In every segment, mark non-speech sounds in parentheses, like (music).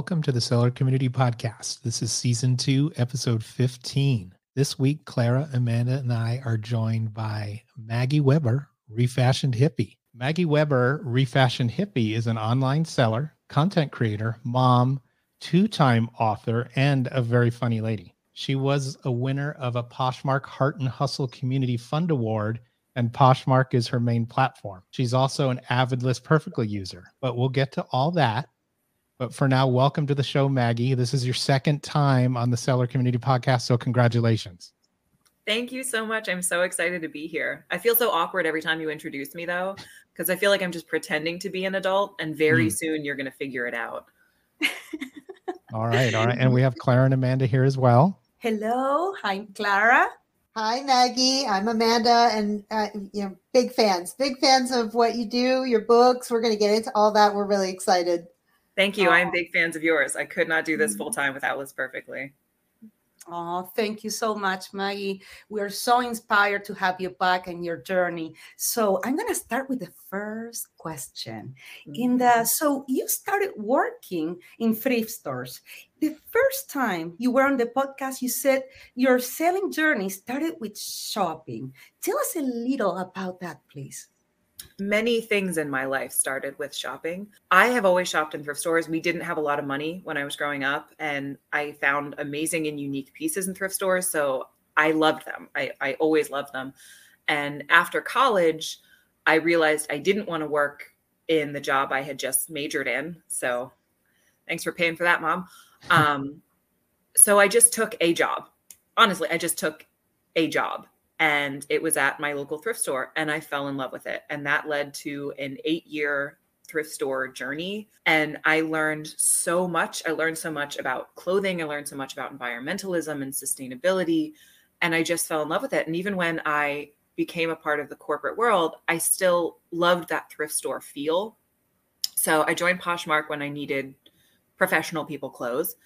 Welcome to the Seller Community Podcast. This is season two, episode 15. This week, Clara, Amanda, and I are joined by Maggie Weber, Refashioned Hippie. Maggie Weber, Refashioned Hippie, is an online seller, content creator, mom, two time author, and a very funny lady. She was a winner of a Poshmark Heart and Hustle Community Fund Award, and Poshmark is her main platform. She's also an avid List Perfectly user, but we'll get to all that but for now, welcome to the show, Maggie. This is your second time on the Seller Community Podcast. So, congratulations. Thank you so much. I'm so excited to be here. I feel so awkward every time you introduce me, though, because I feel like I'm just pretending to be an adult, and very mm. soon you're going to figure it out. (laughs) all right. All right. And we have Clara and Amanda here as well. Hello. I'm Clara. Hi, Maggie. I'm Amanda, and uh, you know, big fans, big fans of what you do, your books. We're going to get into all that. We're really excited. Thank you. I'm big fans of yours. I could not do this full time without List Perfectly. Oh, thank you so much, Maggie. We are so inspired to have you back and your journey. So I'm going to start with the first question. In the mm-hmm. so you started working in thrift stores. The first time you were on the podcast, you said your selling journey started with shopping. Tell us a little about that, please many things in my life started with shopping. I have always shopped in thrift stores. We didn't have a lot of money when I was growing up, and I found amazing and unique pieces in thrift stores. So I loved them. I, I always loved them. And after college, I realized I didn't want to work in the job I had just majored in. So thanks for paying for that, mom. (laughs) Um, so I just took a job. Honestly, I just took a job and it was at my local thrift store and i fell in love with it. And that led to an eight year thrift store journey. And i learned so much. I learned so much about clothing. I learned so much about environmentalism and sustainability. And i just fell in love with it. And even when i became a part of the corporate world i still loved that thrift store feel. So i joined poshmark when i needed professional people clothes.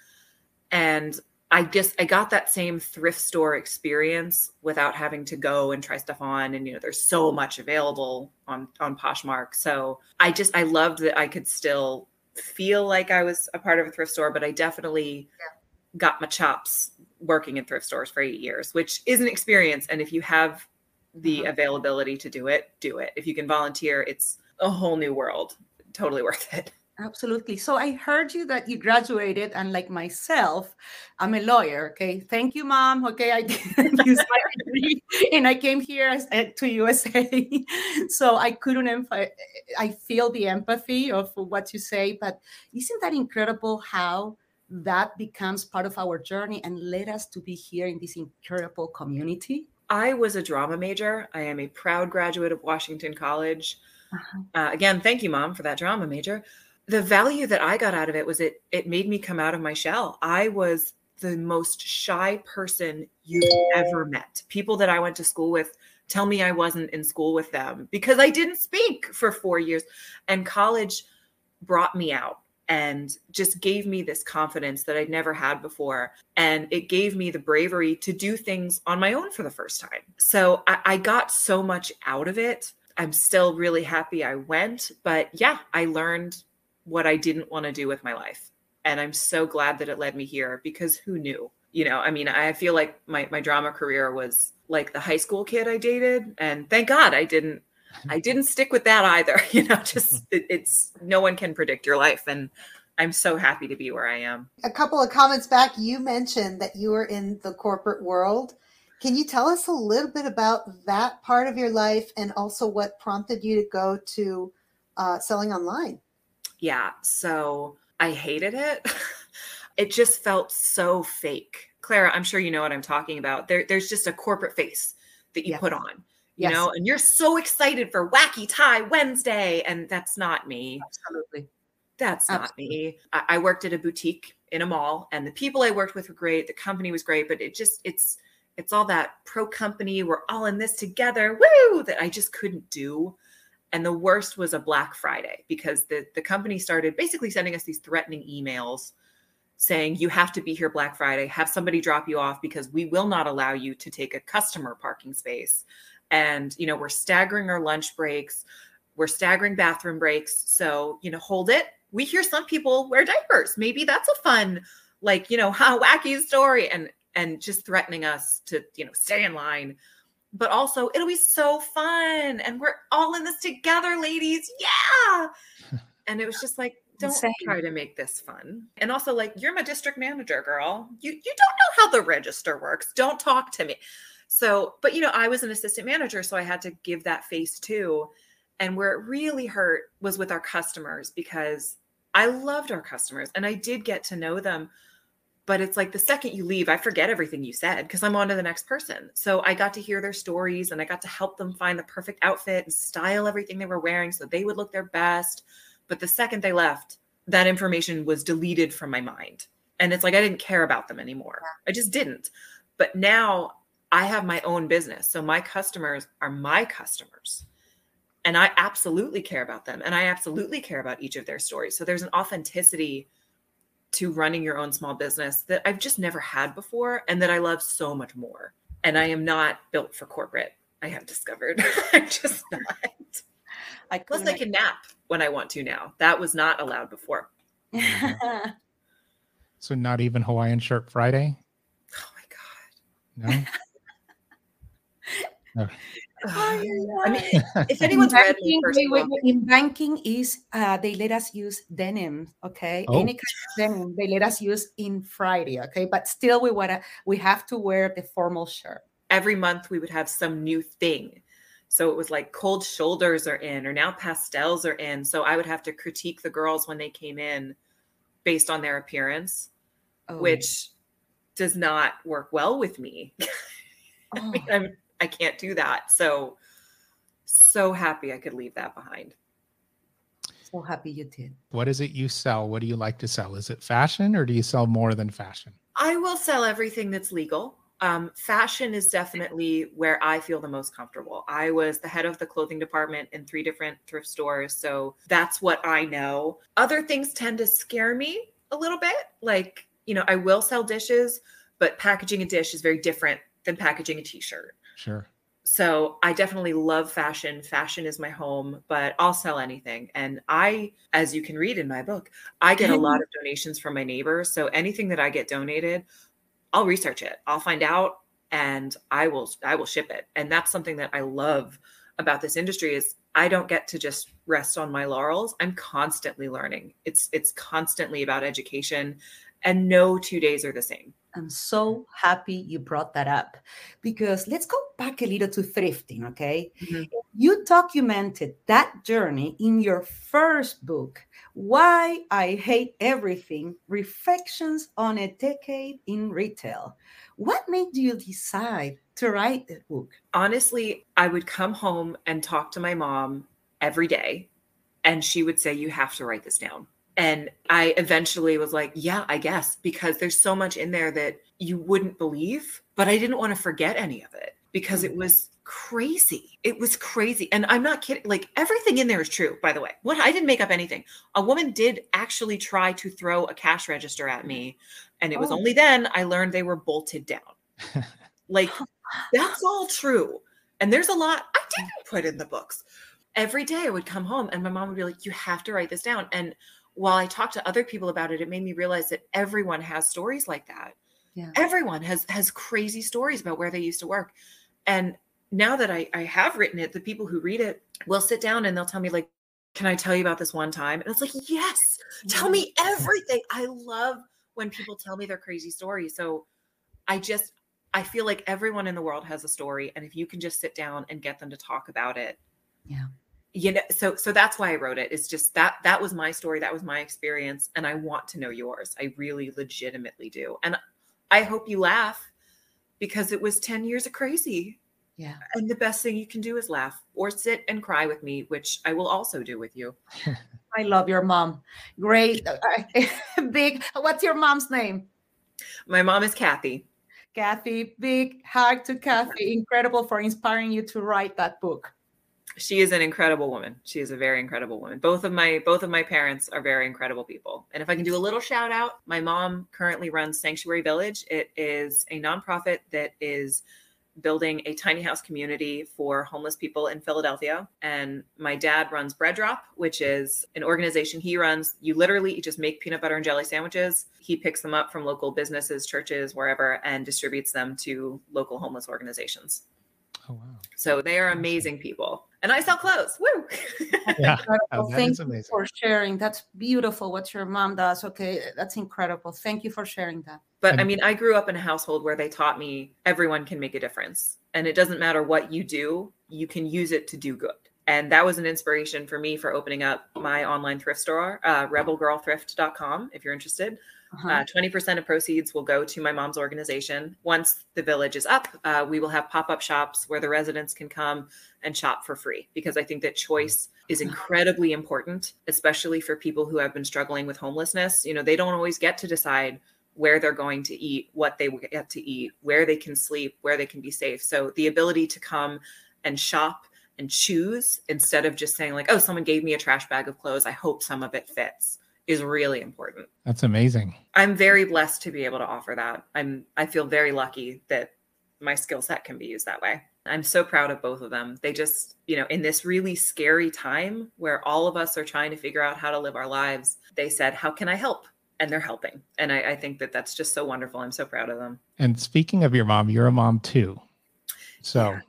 And I just I got that same thrift store experience without having to go and try stuff on and you know there's so much available on on Poshmark. So I just I loved that I could still feel like I was a part of a thrift store, but I definitely yeah. got my chops working in thrift stores for 8 years, which is an experience and if you have the uh-huh. availability to do it, do it. If you can volunteer, it's a whole new world. Totally worth it. Absolutely. So I heard you that you graduated, and like myself, I'm a lawyer. Okay, thank you, mom. Okay, I (laughs) did use my degree, and I came here uh, to USA, (laughs) so I couldn't. I feel the empathy of what you say, but isn't that incredible? How that becomes part of our journey and led us to be here in this incredible community. I was a drama major. I am a proud graduate of Washington College. Uh-huh. Uh, again, thank you, mom, for that drama major the value that I got out of it was it it made me come out of my shell. I was the most shy person you've ever met. People that I went to school with tell me I wasn't in school with them because I didn't speak for 4 years and college brought me out and just gave me this confidence that I'd never had before. And it gave me the bravery to do things on my own for the first time. So I, I, got so much out of it. I'm still really happy I went. But yeah, I learned what I didn't want to do with my life. And I'm so glad that it led me here because who knew? You know, I mean, I feel like my my drama career was like the high school kid I dated and thank God I didn't I didn't stick with that either. (laughs) You know, just (laughs) it, it's no one can predict your life and I'm so happy to be where I am. A couple of comments back, you mentioned that you were in the corporate world. Can you tell us a little bit about that part of your life and also what prompted you to go to uh, selling online? Yeah. So I hated it. (laughs) it just felt so fake. Clara, I'm sure you know what I'm talking about. There, there's just a corporate face that you yes. put on, you yes. know, and you're so excited for Wacky Tie Wednesday. And that's not me. Absolutely. That's not Absolutely. me. I, I worked at a boutique in a mall and the people I worked with were great. The company was great, but it just, it's, it's all that pro company. We're all in this together. Woo! That I just couldn't do. And the worst was a Black Friday because the, the company started basically sending us these threatening emails saying, you have to be here Black Friday, have somebody drop you off because we will not allow you to take a customer parking space. And, you know, we're staggering our lunch breaks, we're staggering bathroom breaks. So, you know, hold it. we hear some people wear diapers. Maybe that's a fun, like, you know, (laughs) how wacky story and and just threatening us to, you know, stay in line. But also it'll be so fun. And we're all in this together, ladies. Yeah. (laughs) and it was just like, don't Insane. try to make this fun. And also, like, you're my district manager, girl. You you don't know how the register works. Don't talk to me. So, but you know, I was an assistant manager, so I had to give that face too. And where it really hurt was with our customers because I loved our customers and I did get to know them. But it's like the second you leave, I forget everything you said because I'm on to the next person. So I got to hear their stories and I got to help them find the perfect outfit and style everything they were wearing so they would look their best. But the second they left, that information was deleted from my mind. And it's like I didn't care about them anymore. I just didn't. But now I have my own business. So my customers are my customers. And I absolutely care about them. And I absolutely care about each of their stories. So there's an authenticity to running your own small business that I've just never had before and that I love so much more. And I am not built for corporate. I have discovered. (laughs) I'm just (laughs) not. I Plus, couldn't I can nap when I want to now. That was not allowed before. (laughs) So not even Hawaiian shirt Friday? Oh my God. No. I mean, (laughs) if anyone's in read banking, first wait, wait, wait, in banking is uh, they let us use denim, okay? Oh. Any kind of denim they let us use in Friday, okay? But still, we wanna we have to wear the formal shirt. every month we would have some new thing. So it was like cold shoulders are in, or now pastels are in. So I would have to critique the girls when they came in based on their appearance, Oh. which does not work well with me. (laughs) I Oh, mean, I'm, I can't do that. So, so happy I could leave that behind. so happy you did. What is it you sell? What do you like to sell? Is it fashion or do you sell more than fashion? I will sell everything that's legal. Um, fashion is definitely where I feel the most comfortable. I was the head of the clothing department in three different thrift stores. So that's what I know. Other things tend to scare me a little bit. Like, you know, I will sell dishes, but packaging a dish is very different than packaging a t shirt. Sure. So I definitely love fashion. Fashion is my home, but I'll sell anything. And I, as you can read in my book, I get a lot (laughs) of donations from my neighbors. So anything that I get donated, I'll research it. I'll find out and I will I will ship it. And that's something that I love about this industry is I don't get to just rest on my laurels. I'm constantly learning. It's it's constantly about education and no two days are the same. I'm so happy you brought that up because let's go back a little to thrifting, okay? Mhm. You documented that journey in your first book, Why I Hate Everything Reflections on a Decade in Retail. What made you decide to write the book? honestly, I would come home and talk to my mom every day, and she would say, You have to write this down. And I eventually was like, Yeah, I guess, because there's so much in there that you wouldn't believe, but I didn't want to forget any of it because it mm. was crazy. It was crazy. And I'm not kidding. Like everything in there is true, by the way. What I didn't make up anything. A woman did actually try to throw a cash register at me. And it was Oh. only then I learned they were bolted down. (laughs) like that's all true. And there's a lot I didn't put in the books. Every day I would come home and my mom would be like, You have to write this down. And while I talked to other people about it, it made me realize that everyone has stories like that. Yeah. Everyone has has crazy stories about where they used to work. And now that I, I have written it, the people who read it will sit down and they'll tell me, like, can I tell you about this one time? And it's like, yes, tell me everything. I love when people tell me their crazy stories. So I just I feel like everyone in the world has a story. And if you can just sit down and get them to talk about it. Yeah. You know, so so that's why I wrote it. It's just that that was my story, that was my experience, and I want to know yours. I really legitimately do. And I hope you laugh because it was 10 years of crazy. Yeah. And the best thing you can do is laugh or sit and cry with me, which I will also do with you. (laughs) I love your mom. Great. (laughs) Big. What's your mom's name? My mom is Kathy. Kathy. Big hug to Kathy. Incredible for inspiring you to write that book. She is an incredible woman. She is a very incredible woman. Both of my both of my parents are very incredible people. And if I can do a little shout out, my mom currently runs Sanctuary Village. It is a nonprofit that is building a tiny house community for homeless people in Philadelphia. And my dad runs Bread Drop, which is an organization he runs. You literally just make peanut butter and jelly sandwiches. He picks them up from local businesses, churches, wherever, and distributes them to local homeless organizations. Oh wow! So they are amazing people, and I sell clothes. Woo! (laughs) Yeah, Incredible. that Thank you amazing. for sharing. That's beautiful what your mom does. Okay, that's incredible. Thank you for sharing that. But I mean, I grew up in a household where they taught me everyone can make a difference. And it doesn't matter what you do, you can use it to do good. And that was an inspiration for me for opening up my online thrift store, uh, rebelgirlthrift.com, if you're interested. Uh-huh. Uh, 20% of proceeds will go to my mom's organization. Once the village is up, uh, we will have pop up shops where the residents can come and shop for free because I think that choice is incredibly important, especially for people who have been struggling with homelessness. You know, they don't always get to decide where they're going to eat, what they get to eat, where they can sleep, where they can be safe. So the ability to come and shop and choose instead of just saying, like, oh, someone gave me a trash bag of clothes, I hope some of it fits is really important. That's amazing. I'm very blessed to be able to offer that. I'm I feel very lucky that my skill set can be used that way. I'm so proud of both of them. They just, you know, in this really scary time where all of us are trying to figure out how to live our lives, they said, How can I help? And they're helping. And I, I think that that's just so wonderful. I'm so proud of them. And speaking of your mom, you're a mom too. So Yeah.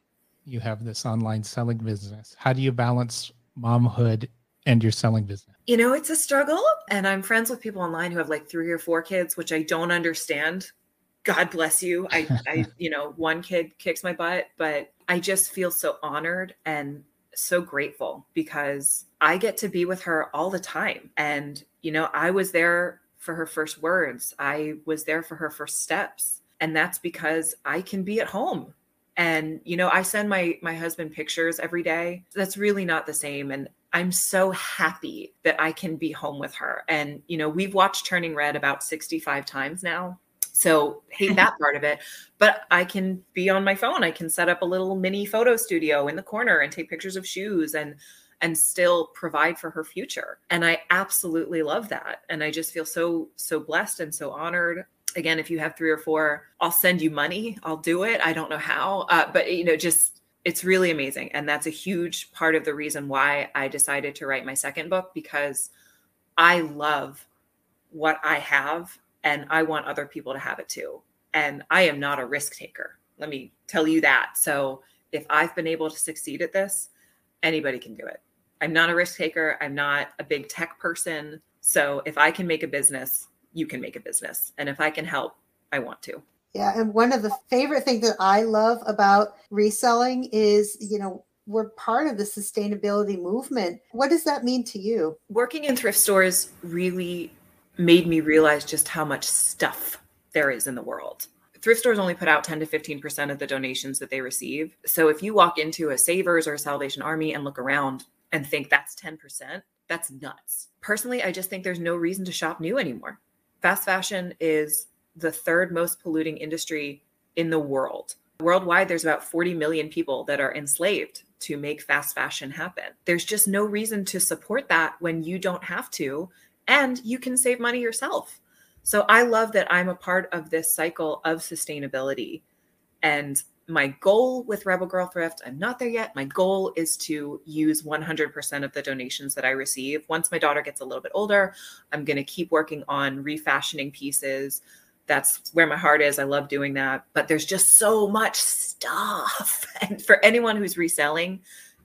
you have this online selling business. How do you balance momhood and your selling business? You know, it's a struggle. And I'm friends with people online who have like three or four kids, which I don't understand. God bless you. I, (laughs) I, you know, one kid kicks my butt, but I just feel so honored and so grateful because I get to be with her all the time. And, you know, I was there for her first words, I was there for her first steps. And that's because I can be at home. And, you know, I send my my husband pictures every day. That's really not the same. And I'm so happy that I can be home with her. And, you know, we've watched Turning Red about 65 times now. So hate that (laughs) part of it. But I can be on my phone. I can set up a little mini photo studio in the corner and take pictures of shoes and and still provide for her future. And I absolutely love that. And I just feel so, so blessed and so honored. Again, if you have three or four, I'll send you money. I'll do it. I don't know how, uh, but you know, just it's really amazing. And that's a huge part of the reason why I decided to write my second book because I love what I have and I want other people to have it too. And I am not a risk taker. Let me tell you that. So if I've been able to succeed at this, anybody can do it. I'm not a risk taker. I'm not a big tech person. So if I can make a business, you can make a business. And if I can help, I want to. Yeah, and one of the favorite things that I love about reselling is, you know, we're part of the sustainability movement. What does that mean to you? Working in thrift stores really made me realize just how much stuff there is in the world. Thrift stores only put out 10 to 15% of the donations that they receive. So if you walk into a Savers or a Salvation Army and look around and think that's 10%, that's nuts. Personally, I just think there's no reason to shop new anymore. Fast fashion is the third most polluting industry in the world. Worldwide, there's about 40 million people that are enslaved to make fast fashion happen. There's just no reason to support that when you don't have to, and you can save money yourself. So I love that I'm a part of this cycle of sustainability. And my goal with Rebel Girl Thrift, I'm not there yet. My goal is to use 100% of the donations that I receive. Once my daughter gets a little bit older, I'm going to keep working on refashioning pieces. That's where my heart is. I love doing that. But there's just so much stuff. (laughs) And for anyone who's reselling,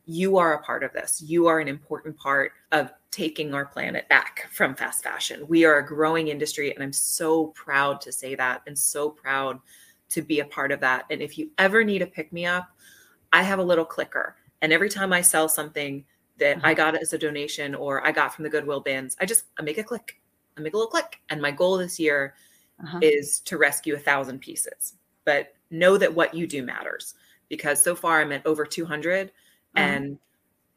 you are a part of this. You are an important part of taking our planet back from fast fashion. We are a growing industry, and I'm so proud to say that and so proud to be a part of that. And if you ever need a pick me up, I have a little clicker. And every time I sell something that I mm-hmm. got as a donation or I got from the Goodwill bins, I just I make a click. I make a little click. And my goal this year Uh-huh. is to rescue a thousand pieces. But know that what you do matters because so far I'm at over 200. Mhm. And,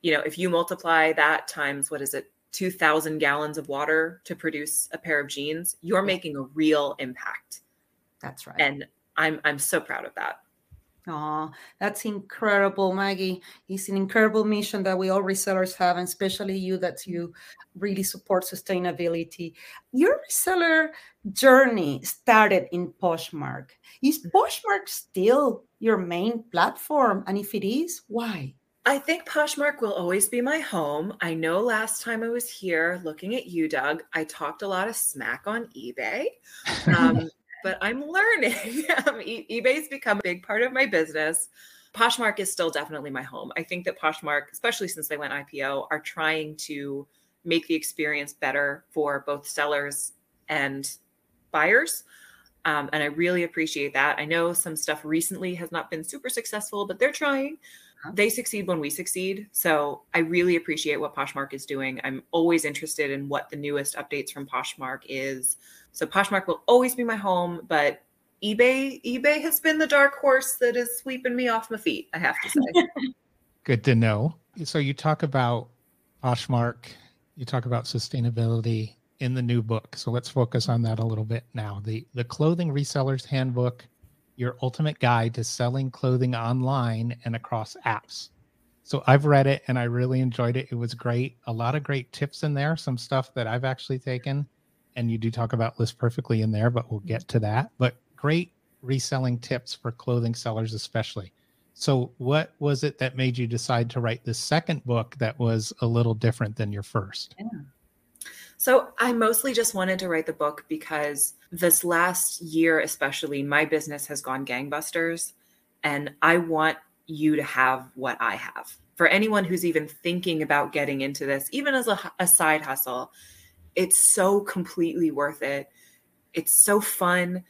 you know, if you multiply that times what is it, 2,000 gallons of water to produce a pair of jeans, you're making a real impact. That's right. And I'm I'm so proud of that. Oh, that's incredible, Maggie. It's an incredible mission that we all resellers have, and especially you that you really support sustainability. Your reseller journey started in Poshmark. Is mm-hmm. Poshmark still your main platform? And if it is, why? I think Poshmark will always be my home. I know last time I was here looking at you, Doug, I talked a lot of smack on eBay. (laughs) Um, but I'm learning. (laughs) um, e- eBay's become a big part of my business. Poshmark is still definitely my home. I think that Poshmark, especially since they went IPO, are trying to make the experience better for both sellers and buyers. Um, and I really appreciate that. I know some stuff recently has not been super successful, but they're trying. Uh-huh. They succeed when we succeed. So I really appreciate what Poshmark is doing. I'm always interested in what the newest updates from Poshmark is. So Poshmark will always be my home, but eBay eBay has been the dark horse that is sweeping me off my feet, I have to say. (laughs) Good to know. So you talk about Poshmark, you talk about sustainability in the new book. So let's focus on that a little bit now. The the clothing resellers handbook, your ultimate guide to selling clothing online and across apps. So I've read it and I really enjoyed it. It was great. A lot of great tips in there, some stuff that I've actually taken and you do talk about list perfectly in there, but we'll get to that. But great reselling tips for clothing sellers, especially. So, what was it that made you decide to write the second book that was a little different than your first? Yeah. So, I mostly just wanted to write the book because this last year, especially, my business has gone gangbusters. And I want you to have what I have. For anyone who's even thinking about getting into this, even as a, a side hustle, it's so completely worth it. It's so fun.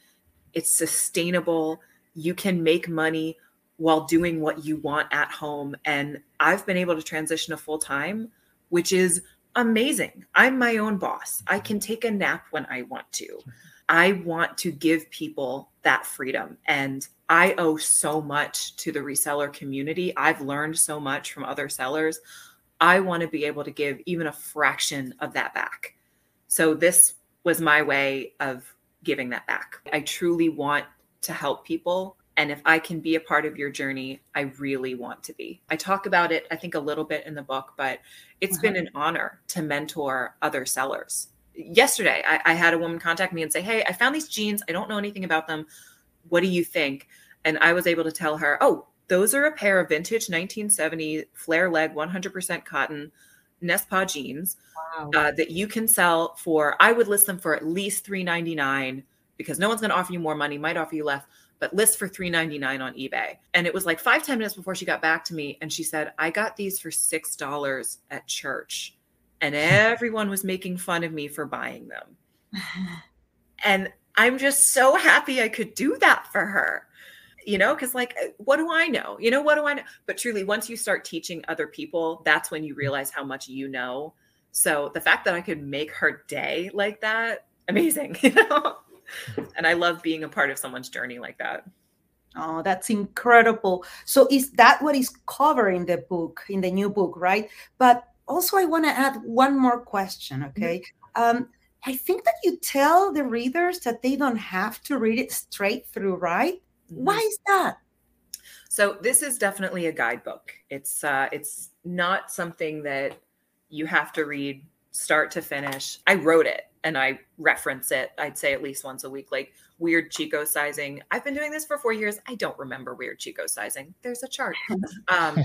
It's sustainable. You can make money while doing what you want at home. And I've been able to transition to full time, which is amazing. I'm my own boss. I can take a nap when I want to. I want to give people that freedom. And I owe so much to the reseller community. I've learned so much from other sellers. I want to be able to give even a fraction of that back. So this was my way of giving that back. I truly want to help people. And if I can be a part of your journey, I really want to be. I talk about it, I think, a little bit in the book, but it's uh-huh. been an honor to mentor other sellers. Yesterday, I, I, had a woman contact me and say, Hey, I found these jeans. I don't know anything about them. What do you think? And I was able to tell her, Oh, those are a pair of vintage 1970 flare leg, 100% cotton Nespa jeans wow. uh, that you can sell for. I would list them for at least three ninety nine because no one's going to offer you more money. Might offer you less, but list for three ninety nine on eBay. And it was like five ten minutes before she got back to me, and she said, "I got these for six dollars at church, and (laughs) everyone was making fun of me for buying them." (laughs) and I'm just so happy I could do that for her you know because like uh, what do i know you know what do i know but truly once you start teaching other people that's when you realize how much you know so the fact that i could make her day like that amazing (laughs) you know and i love being a part of someone's journey like that Oh, that's incredible. So is that what is covering the book in the new book, right? But also I want to add one more question, okay? Mm-hmm. Um, I think that you tell the readers that they don't have to read it straight through, right? Why mm-hmm. is that? So this is definitely a guidebook. It's uh, it's not something that you have to read start to finish. I wrote it and I reference it. I'd say at least once a week, like weird Chico sizing. I've been doing this for four years. I don't remember weird Chico sizing. There's a chart. (laughs) Um,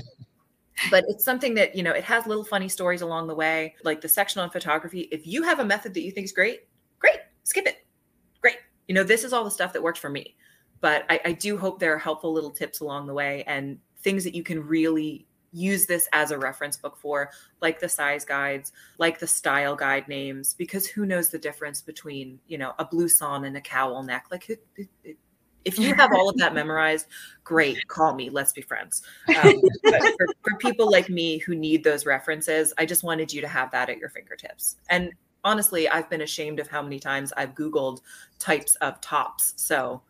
but it's something that you know it has little funny stories along the way like the section on photography if you have a method that you think is great great skip it great you know this is all the stuff that worked for me but I, I do hope there are helpful little tips along the way and things that you can really use this as a reference book for, like the size guides, like the style guide names, because who knows the difference between, you know, a blue blouson and a cowl neck? Like, it, it, it, if you have all of that (laughs) memorized, great, call me, let's be friends. (laughs) Um, but for, for people like me who need those references, I just wanted you to have that at your fingertips. And honestly, I've been ashamed of how many times I've Googled types of tops. So,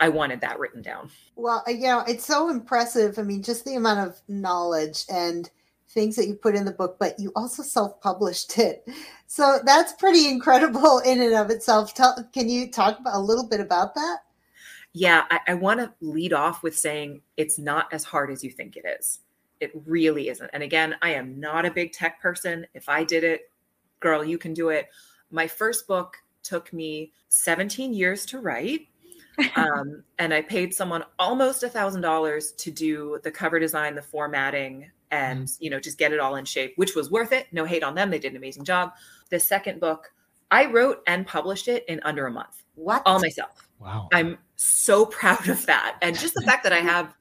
I wanted that written down. Well, uh, you know, it's so impressive. I mean, just the amount of knowledge and things that you put in the book, but you also self-published it. (laughs) So that's pretty incredible (laughs) in and of itself. Tell, can you talk about, a little bit about that? Yeah, I, I want to lead off with saying it's not as hard as you think it is. It really isn't. And again, I am not a big tech person. If I did it, girl, you can do it. My first book took me 17 years to write. Um, and I paid someone almost a thousand dollars to do the cover design, the formatting, and Mm. you know just get it all in shape, which was worth it. No hate on them; they did an amazing job. The second book, I wrote and published it in under a month, What? all myself. Wow. I'm so (laughs) proud of that, and just the fact that I have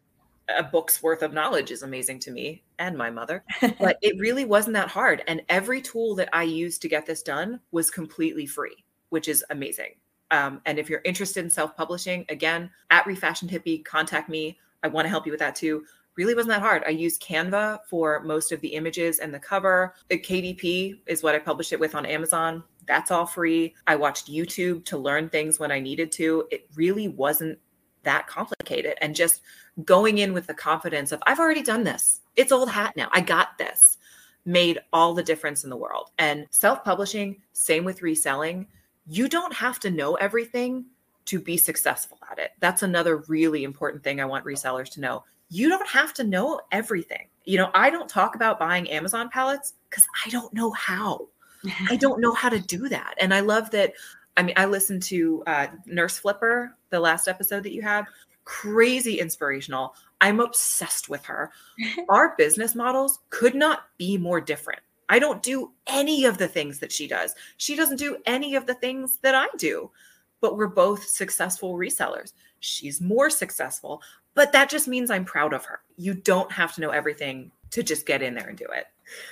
a book's worth of knowledge is amazing to me and my mother. (laughs) But it really wasn't that hard, and every tool that I used to get this done was completely free, which is amazing. Um, and if you're interested in self-publishing, again, at Refashioned Hippie, contact me. I want to help you with that too. Really wasn't that hard. I used Canva for most of the images and the cover. The KDP is what I published it with on Amazon. That's all free. I watched YouTube to learn things when I needed to. It really wasn't that complicated. And just going in with the confidence of, I've already done this. It's old hat now. I got this made all the difference in the world. And self publishing, same with reselling, you don't have to know everything to be successful at it. That's another really important thing I want resellers to know. You don't have to know everything. You know, I don't talk about buying Amazon pallets because I don't know how. I (laughs) don't know how to do that. And I love that. I mean, I listened to uh, Nurse Flipper, the last episode that you had, crazy inspirational. I'm obsessed with her. (laughs) Our business models could not be more different. I don't do any of the things that she does. She doesn't do any of the things that I do, but we're both successful resellers. She's more successful, but that just means I'm proud of her. You don't have to know everything to just get in there and do it.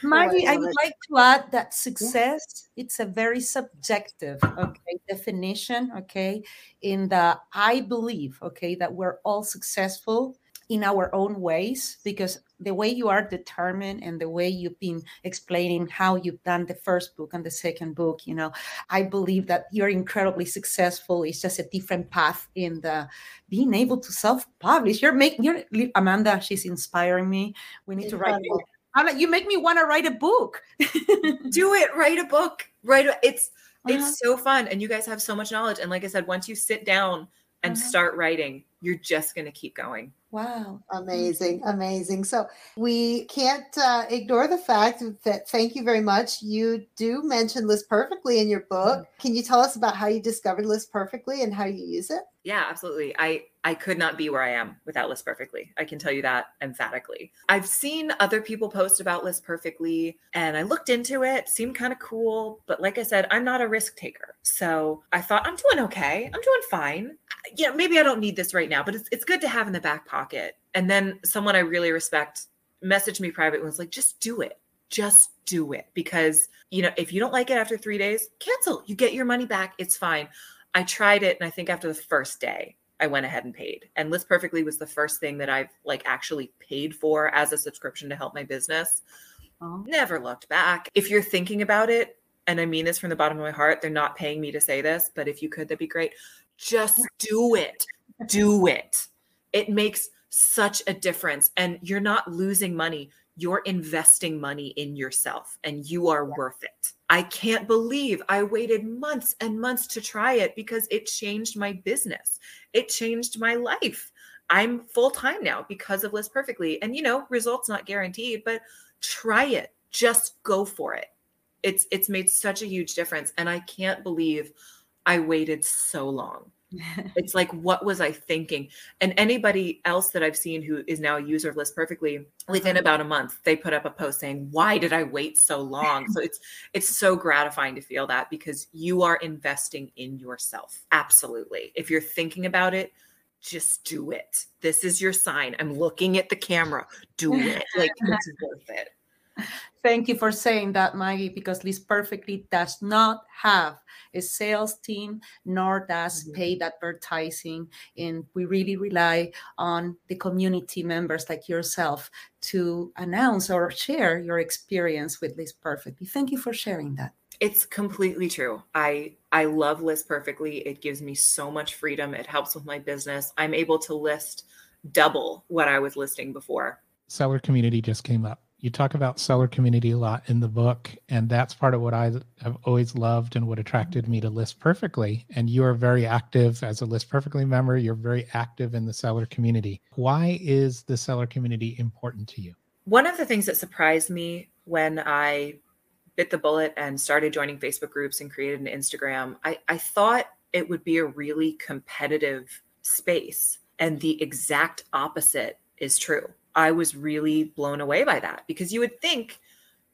Maggie, oh, I I would like to add that success it's a very subjective okay definition okay in the I believe okay that we're all successful in our own ways because the way you are determined and the way you've been explaining how you've done the first book and the second book you know i believe that you're incredibly successful. It's just a different path in the being able to self-publish. You're making you're amanda she's inspiring me. We need to write. I'm like, you make me want to write a book. (laughs) do it. Write a book. Write a, it's Uh-huh. it's so fun. And you guys have so much knowledge. And like i said once you sit down and Uh-huh. start writing you're just going to keep going Wow. Amazing, amazing. So we can't uh, ignore the fact that thank you very much. You do mention List Perfectly in your book. Can you tell us about how you discovered List Perfectly and how you use it? yeah absolutely i i could not be where i am without list perfectly. I can tell you that emphatically. I've seen other people post about list perfectly and i looked into it seemed kind of cool but like i said i'm not a risk taker. So i thought i'm doing okay. I'm doing fine. Yeah maybe i don't need this right now but it's, it's good to have in the back pocket. And then someone i really respect messaged me private and was like just do it. Just do it. Because you know if you don't like it after three days cancel. You get your money back. It's fine. I tried it, and I think after the first day, I went ahead and paid. And List Perfectly was the first thing that I've like actually paid for as a subscription to help my business. Oh. Never looked back. If you're thinking about it, and I mean this from the bottom of my heart, they're not paying me to say this, but if you could, that'd be great. Just do it. Do it. It makes such a difference. And you're not losing money. You're investing money in yourself and you are worth it. I can't believe I waited months and months to try it because it changed my business. It changed my life. I'm full time now because of List Perfectly. And you know, results not guaranteed, but try it. Just go for it. It's it's made such a huge difference and I can't believe I waited so long. (laughs) It's like, what was I thinking? And anybody else that I've seen who is now a user of List Perfectly, within about a month, they put up a post saying, "Why did I wait so long?" so it's it's so gratifying to feel that because you are investing in yourself. Absolutely. If you're thinking about it, just do it. This is your sign. I'm looking at the camera. Do it. Like it's (laughs) worth it. Thank you for saying that, Maggie, because List Perfectly does not have a sales team nor does Mhm. paid advertising. And we really rely on the community members like yourself to announce or share your experience with List Perfectly. Thank you for sharing that. It's completely true. I I love list perfectly. It gives me so much freedom. It helps with my business. I'm able to list double what I was listing before. Seller community just came up. You talk about seller community a lot in the book, and that's part of what I have always loved and what attracted me to List Perfectly. And you are very active as a List Perfectly member. You're very active in the seller community. Why is the seller community important to you? One of the things that surprised me when I bit the bullet and started joining Facebook groups and created an Instagram, I, I thought it would be a really competitive space. And the exact opposite is true. I was really blown away by that because you would think,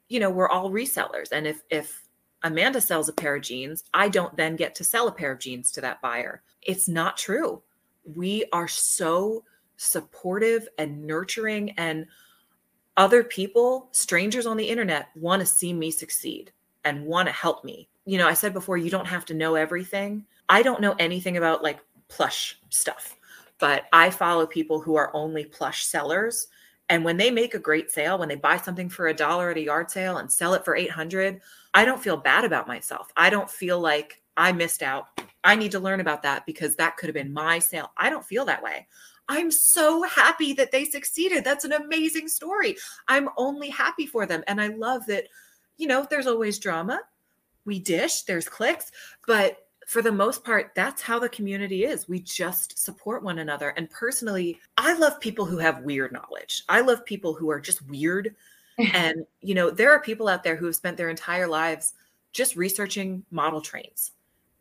you know, we're all resellers. And if if Amanda sells a pair of jeans, I don't then get to sell a pair of jeans to that buyer. It's not true. We are so supportive and nurturing and other people, strangers on the internet, want to see me succeed and want to help me. You know, I said before, you don't have to know everything. I don't know anything about like plush stuff, but I follow people who are only plush sellers. And when they make a great sale, when they buy something for a dollar at a yard sale and sell it for 800, I don't feel bad about myself. I don't feel like I missed out. I need to learn about that because that could have been my sale. I don't feel that way. I'm so happy that they succeeded. That's an amazing story. I'm only happy for them. And I love that, you know, there's always drama. We dish, there's clicks, but for the most part, that's how the community is. We just support one another. And personally, I love people who have weird knowledge. I love people who are just weird. (laughs) and, you know, there are people out there who have spent their entire lives just researching model trains.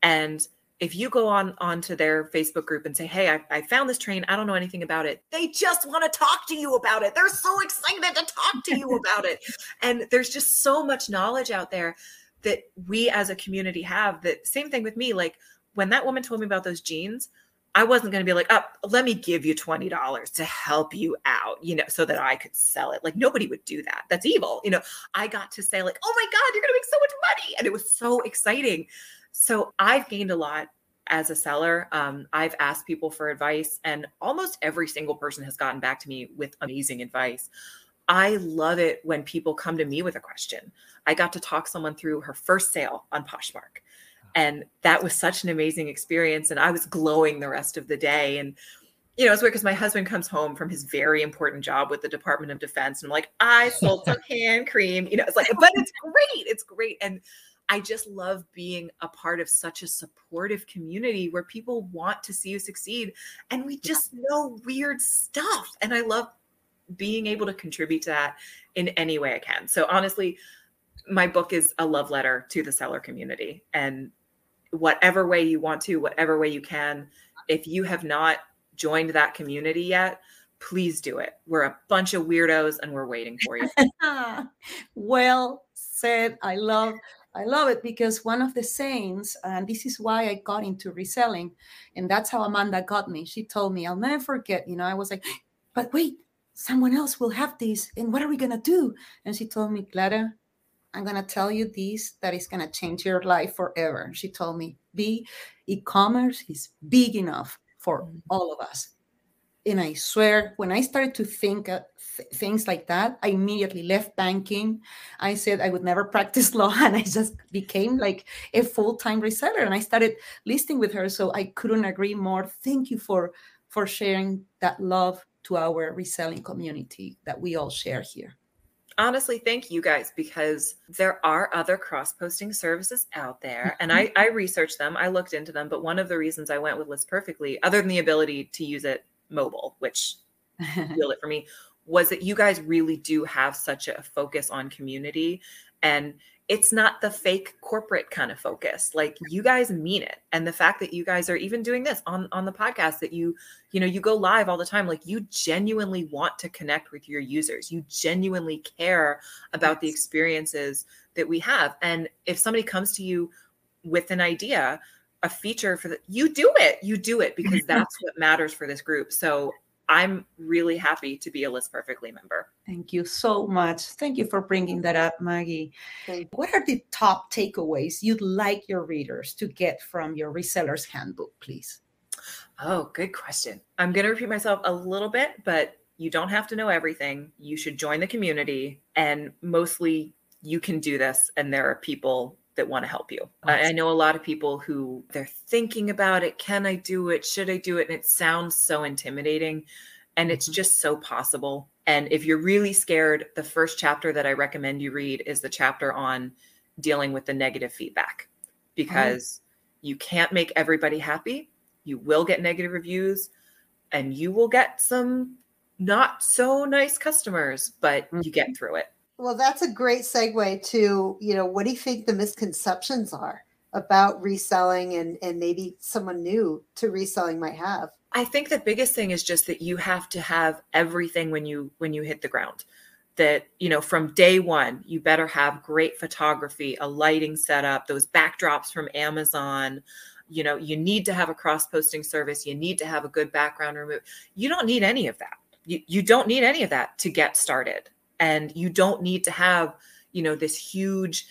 And if you go on onto their Facebook group and say, "Hey, I, I, found this train. I don't know anything about it," they just want to talk to you about it. They're so excited to talk to you about it, (laughs) and there's just so much knowledge out there that we as a community have. That same thing with me. Like when that woman told me about those jeans, I wasn't going to be like, "Up, oh, let me give you twenty dollars to help you out," you know, so that I could sell it. Like nobody would do that. That's evil, you know. I got to say like, "Oh my god, you're going to make so much money," and it was so exciting so I've gained a lot as a seller. Um, I've asked people for advice, and almost every single person has gotten back to me with amazing advice. I love it when people come to me with a question. I got to talk someone through her first sale on Poshmark. And that was such an amazing experience. And I was glowing the rest of the day. And, you know, it's weird because my husband comes home from his very important job with the Department of Defense. And I'm like, I sold some hand cream. You know, it's like, (laughs) but it's great. It's great. And I just love being a part of such a supportive community where people want to see you succeed and we just know weird stuff. And I love being able to contribute to that in any way I can. So honestly, my book is a love letter to the seller community and whatever way you want to, whatever way you can, if you have not joined that community yet, please do it. We're a bunch of weirdos and we're waiting for you. (laughs) well said. I love I love it because one of the sayings, and this is why I got into reselling, and that's how Amanda got me. She told me, I'll never forget, you know, I was like, but wait, someone else will have this, and what are we gonna do? And she told me, Clara, I'm gonna tell you this that is gonna change your life forever. She told me, be e-commerce is big enough for mm. all of us and I swear, when I started to think th- things like that, I immediately left banking. I said I would never (laughs) practice law, and I just became like a full time reseller. And I started listing with her, so I couldn't agree more. Thank you for for sharing that love to our reselling community that we all share here. Honestly, thank you guys because there are other cross posting services out there. Mm-hmm. And I, I researched them, I looked into them. But one of the reasons I went with List Perfectly, other than the ability to use it mobile, which (laughs) sealed it for me, was that you guys really do have such a focus on community and it's not the fake corporate kind of focus. Like you guys mean it. And the fact that you guys are even doing this on on the podcast that you you know you go live all the time like you genuinely want to connect with your users. You genuinely care about the experiences that we have. And if somebody comes to you with an idea a feature for the you do it. You do it because mm-hmm. that's what matters for this group. So i'm really happy to be a list perfectly member. Thank you so much. Thank you for bringing that up maggie. What are the top takeaways you'd like your readers to get from your resellers handbook please? Oh good question. I'm going to repeat myself a little bit but you don't have to know everything. You should join the community and mostly you can do this and there are people that want to help you. I know a lot of people who they're thinking about it. Can I do it? Should I do it? And it sounds so intimidating. And it's Mhm. just so possible. And if you're really scared, the first chapter that I recommend you read is the chapter on dealing with the negative feedback because you can't make everybody happy. You will get negative reviews and you will get some not so nice customers, but you get through it. Well, that's a great segue to, you know, what do you think the misconceptions are about reselling and, and maybe someone new to reselling might have? I think the biggest thing is just that you have to have everything when you when you hit the ground. That you know from day one, you better have great photography, a lighting setup, those backdrops from Amazon. You know, you need to have a cross posting service. You need to have a good background remove. You don't need any of that. You you don't need any of that to get started, and you don't need to have you know this huge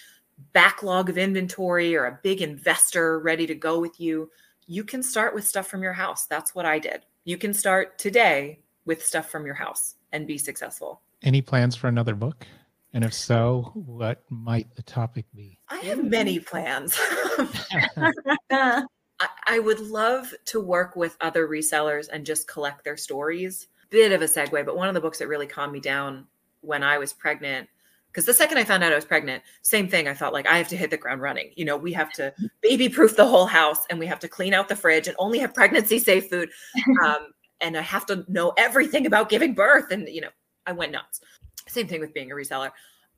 backlog of inventory or a big investor ready to go with you you can start with stuff from your house. That's what I did. You can start today with stuff from your house and be successful Any plans for another book? And if so, what might the topic be? I have many plans. (laughs) (laughs) I, I would love to work with other resellers and just collect their stories. Bit of a segue, but one of the books that really calmed me down when I was pregnant because the second I found out I was pregnant, same thing. I felt like I have to hit the ground running. You know, we have to baby proof the whole house and we have to clean out the fridge and only have pregnancy safe food. (laughs) Um, and I have to know everything about giving birth. And, you know, I went nuts. Same thing with being a reseller.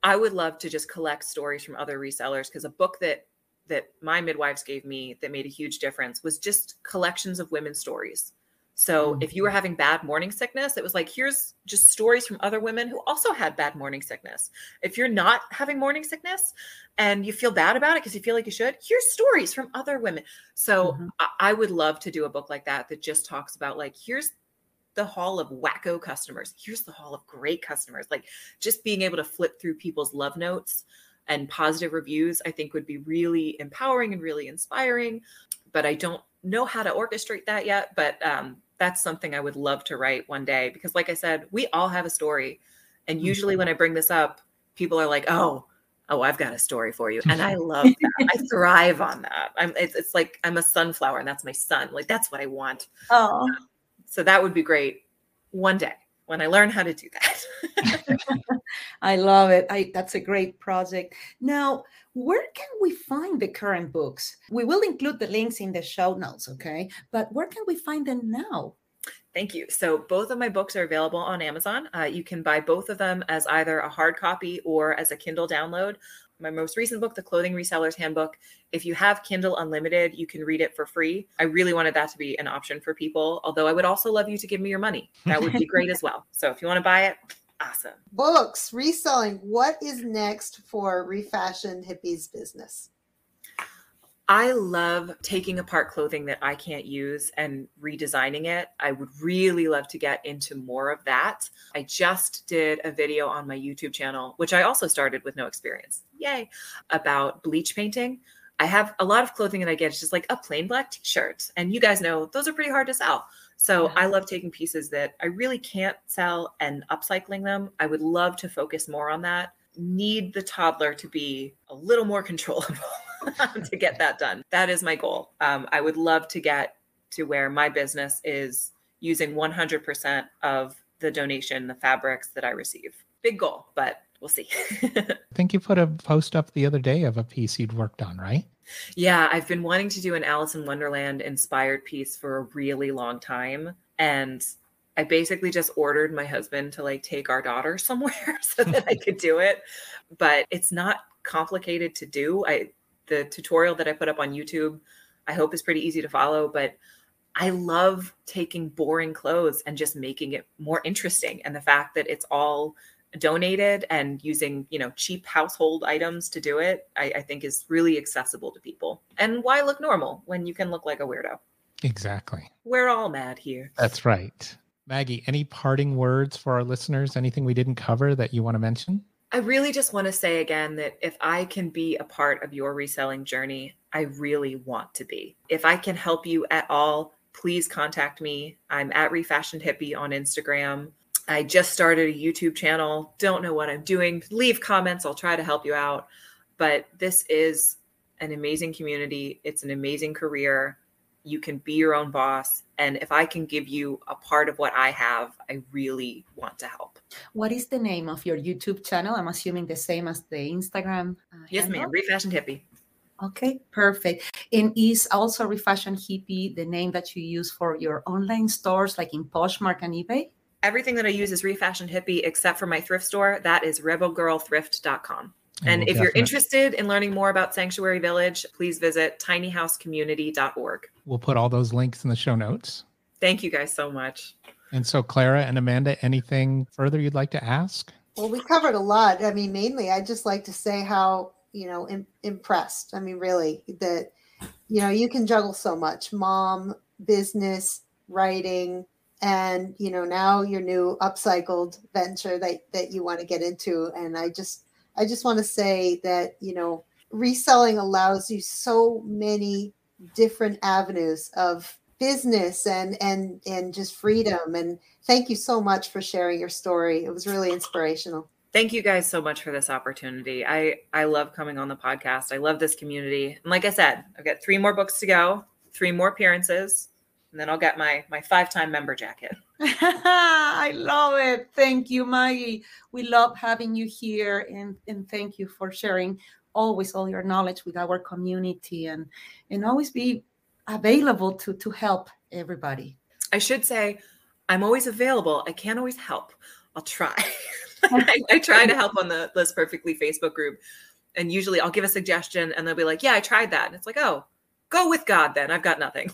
I would love to just collect stories from other resellers because a book that that my midwives gave me that made a huge difference was just collections of women's stories. So if you were having bad morning sickness, it was like, here's just stories from other women who also had bad morning sickness. If you're not having morning sickness and you feel bad about it because you feel like you should, here's stories from other women. So Mhm. I, I would love to do a book like that that just talks about like, here's the hall of wacko customers. Here's the hall of great customers. Like just being able to flip through people's love notes and positive reviews, I think would be really empowering and really inspiring. But I don't know how to orchestrate that yet. But um, that's something I would love to write one day because, like I said, we all have a story. And usually when I bring this up, people are like, oh, oh, I've got a story for you. And I (laughs) love that. I thrive on that. I'm it's, it's like I'm a sunflower and that's my sun. Like that's what I want. Oh, So that would be great one day when I learn how to do that. (laughs) I love it. I, that's a great project. Now, where can we find the current books? We will include the links in the show notes, okay? But where can we find them now? Thank you. So both of my books are available on Amazon. Uh, you can buy both of them as either a hard copy or as a Kindle download. My most recent book, The Clothing Reseller's Handbook, if you have Kindle Unlimited, you can read it for free. I really wanted that to be an option for people, although I would also love you to give me your money. That would be great as well. (laughs) So if you want to buy it, awesome. Books, reselling. What is next for Refashioned Hippies business? I love taking apart clothing that I can't use and redesigning it. I would really love to get into more of that. I just did a video on my YouTube channel, which I also started with no experience. Yay. About bleach painting. I have a lot of clothing that I get. It's just like a plain black t shirt. And you guys know those are pretty hard to sell. So Yeah. I love taking pieces that I really can't sell and upcycling them. I would love to focus more on that. Need the toddler to be a little more controllable (laughs) to get that done. That is my goal. Um, I would love to get to where my business is using 100% of the donation, the fabrics that I receive. Big goal, but we'll see. (laughs) I think you put a post up the other day of a piece you'd worked on, right? Yeah, I've been wanting to do an Alice in Wonderland inspired piece for a really long time. And I basically just ordered my husband to like take our daughter (laughs) somewhere (laughs) so that I could do it. But it's not complicated to do. I the tutorial that I put up on YouTube, I hope is pretty easy to follow, but I love taking boring clothes and just making it more interesting. And the fact that it's all donated and using you know cheap household items to do it I, I think is really accessible to people and why look normal when you can look like a weirdo Exactly. we're all mad here That's right. Maggie, any parting words for our listeners? Anything we didn't cover that you want to mention? i really just want to say again that if i can be a part of your reselling journey i really want to be. If i can help you at all please contact me. I'm at refashioned hippie on instagram. I just started a youtube channel. Don't know what i'm doing. Leave comments. I'll try to help you out. But this is an amazing community. It's an amazing career. You can be your own boss And if I can give you a part of what I have, I really want to help. What is the name of your YouTube channel? I'm assuming the same as the Instagram. Uh, yes, handle? ma'am. Refashioned Hippie. Okay, perfect. And is also Refashion Hippie the name that you use for your online stores like in Poshmark and eBay? Everything that I use is Refashion Hippie except for my thrift store. That is rebelgirlthrift.com. And, if you're interested in learning more about Sanctuary Village, please visit tinyhousecommunity.org. We'll put all those links in the show notes. Thank you guys so much. And so, Clara and Amanda, anything further you'd like to ask? Well, we covered a lot. I mean, mainly, I'd just like to say how, you know, Im- impressed. I mean, really, that, you know, you can juggle so much mom, business, writing, and, you know, now your new upcycled venture that, that you want to get into. And I just, I just want to say that, you know, reselling allows you so many different avenues of business and and and just freedom. And thank you so much for sharing your story. It was really inspirational. Thank you guys so much for this opportunity. I i love coming on the podcast. I love this community. And like i said i've got three more books to go three more appearances and then i'll get my my five time member jacket (laughs) I love it. Thank you, Maggie. We love having you here and, and thank you for sharing always all your knowledge with our community and and always be available to to help everybody. I should say I'm always available. I can't always help. I'll try. (laughs) I, I (laughs) try to help on the List Perfectly Facebook group. And usually I'll give a suggestion and they'll be like, Yeah, I tried that. And it's like, oh, go with God then. I've got nothing.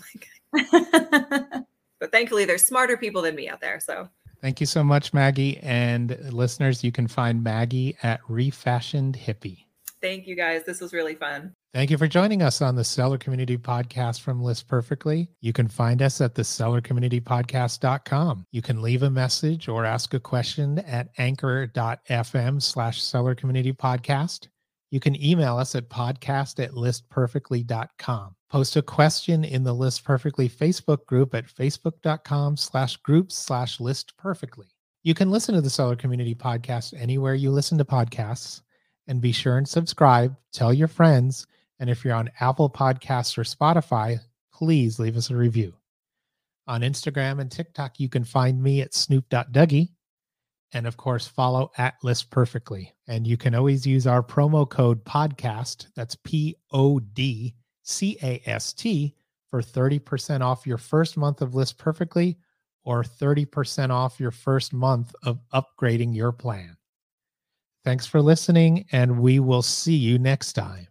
But thankfully there's smarter people than me out there so thank you so much maggie and listeners you can find maggie at refashioned hippie thank you guys this was really fun Thank you for joining us on the Seller Community Podcast from List Perfectly. You can find us at the sellercommunitypodcast.com. You can leave a message or ask a question at anchor.fm slash seller community podcast. You can email us at podcast at listperfectly.com. Post a question in the List Perfectly Facebook group at facebook.com slash groups slash list perfectly. You can listen to the Seller Community Podcast anywhere you listen to podcasts. And be sure and subscribe, tell your friends, and if you're on Apple Podcasts or Spotify, please leave us a review. On Instagram and TikTok, you can find me at snoop.dougie. And of course, follow at List Perfectly. And you can always use our promo code podcast. That's P O D C A S T for 30% off your first month of List Perfectly or 30% off your first month of upgrading your plan. Thanks for listening, and we will see you next time.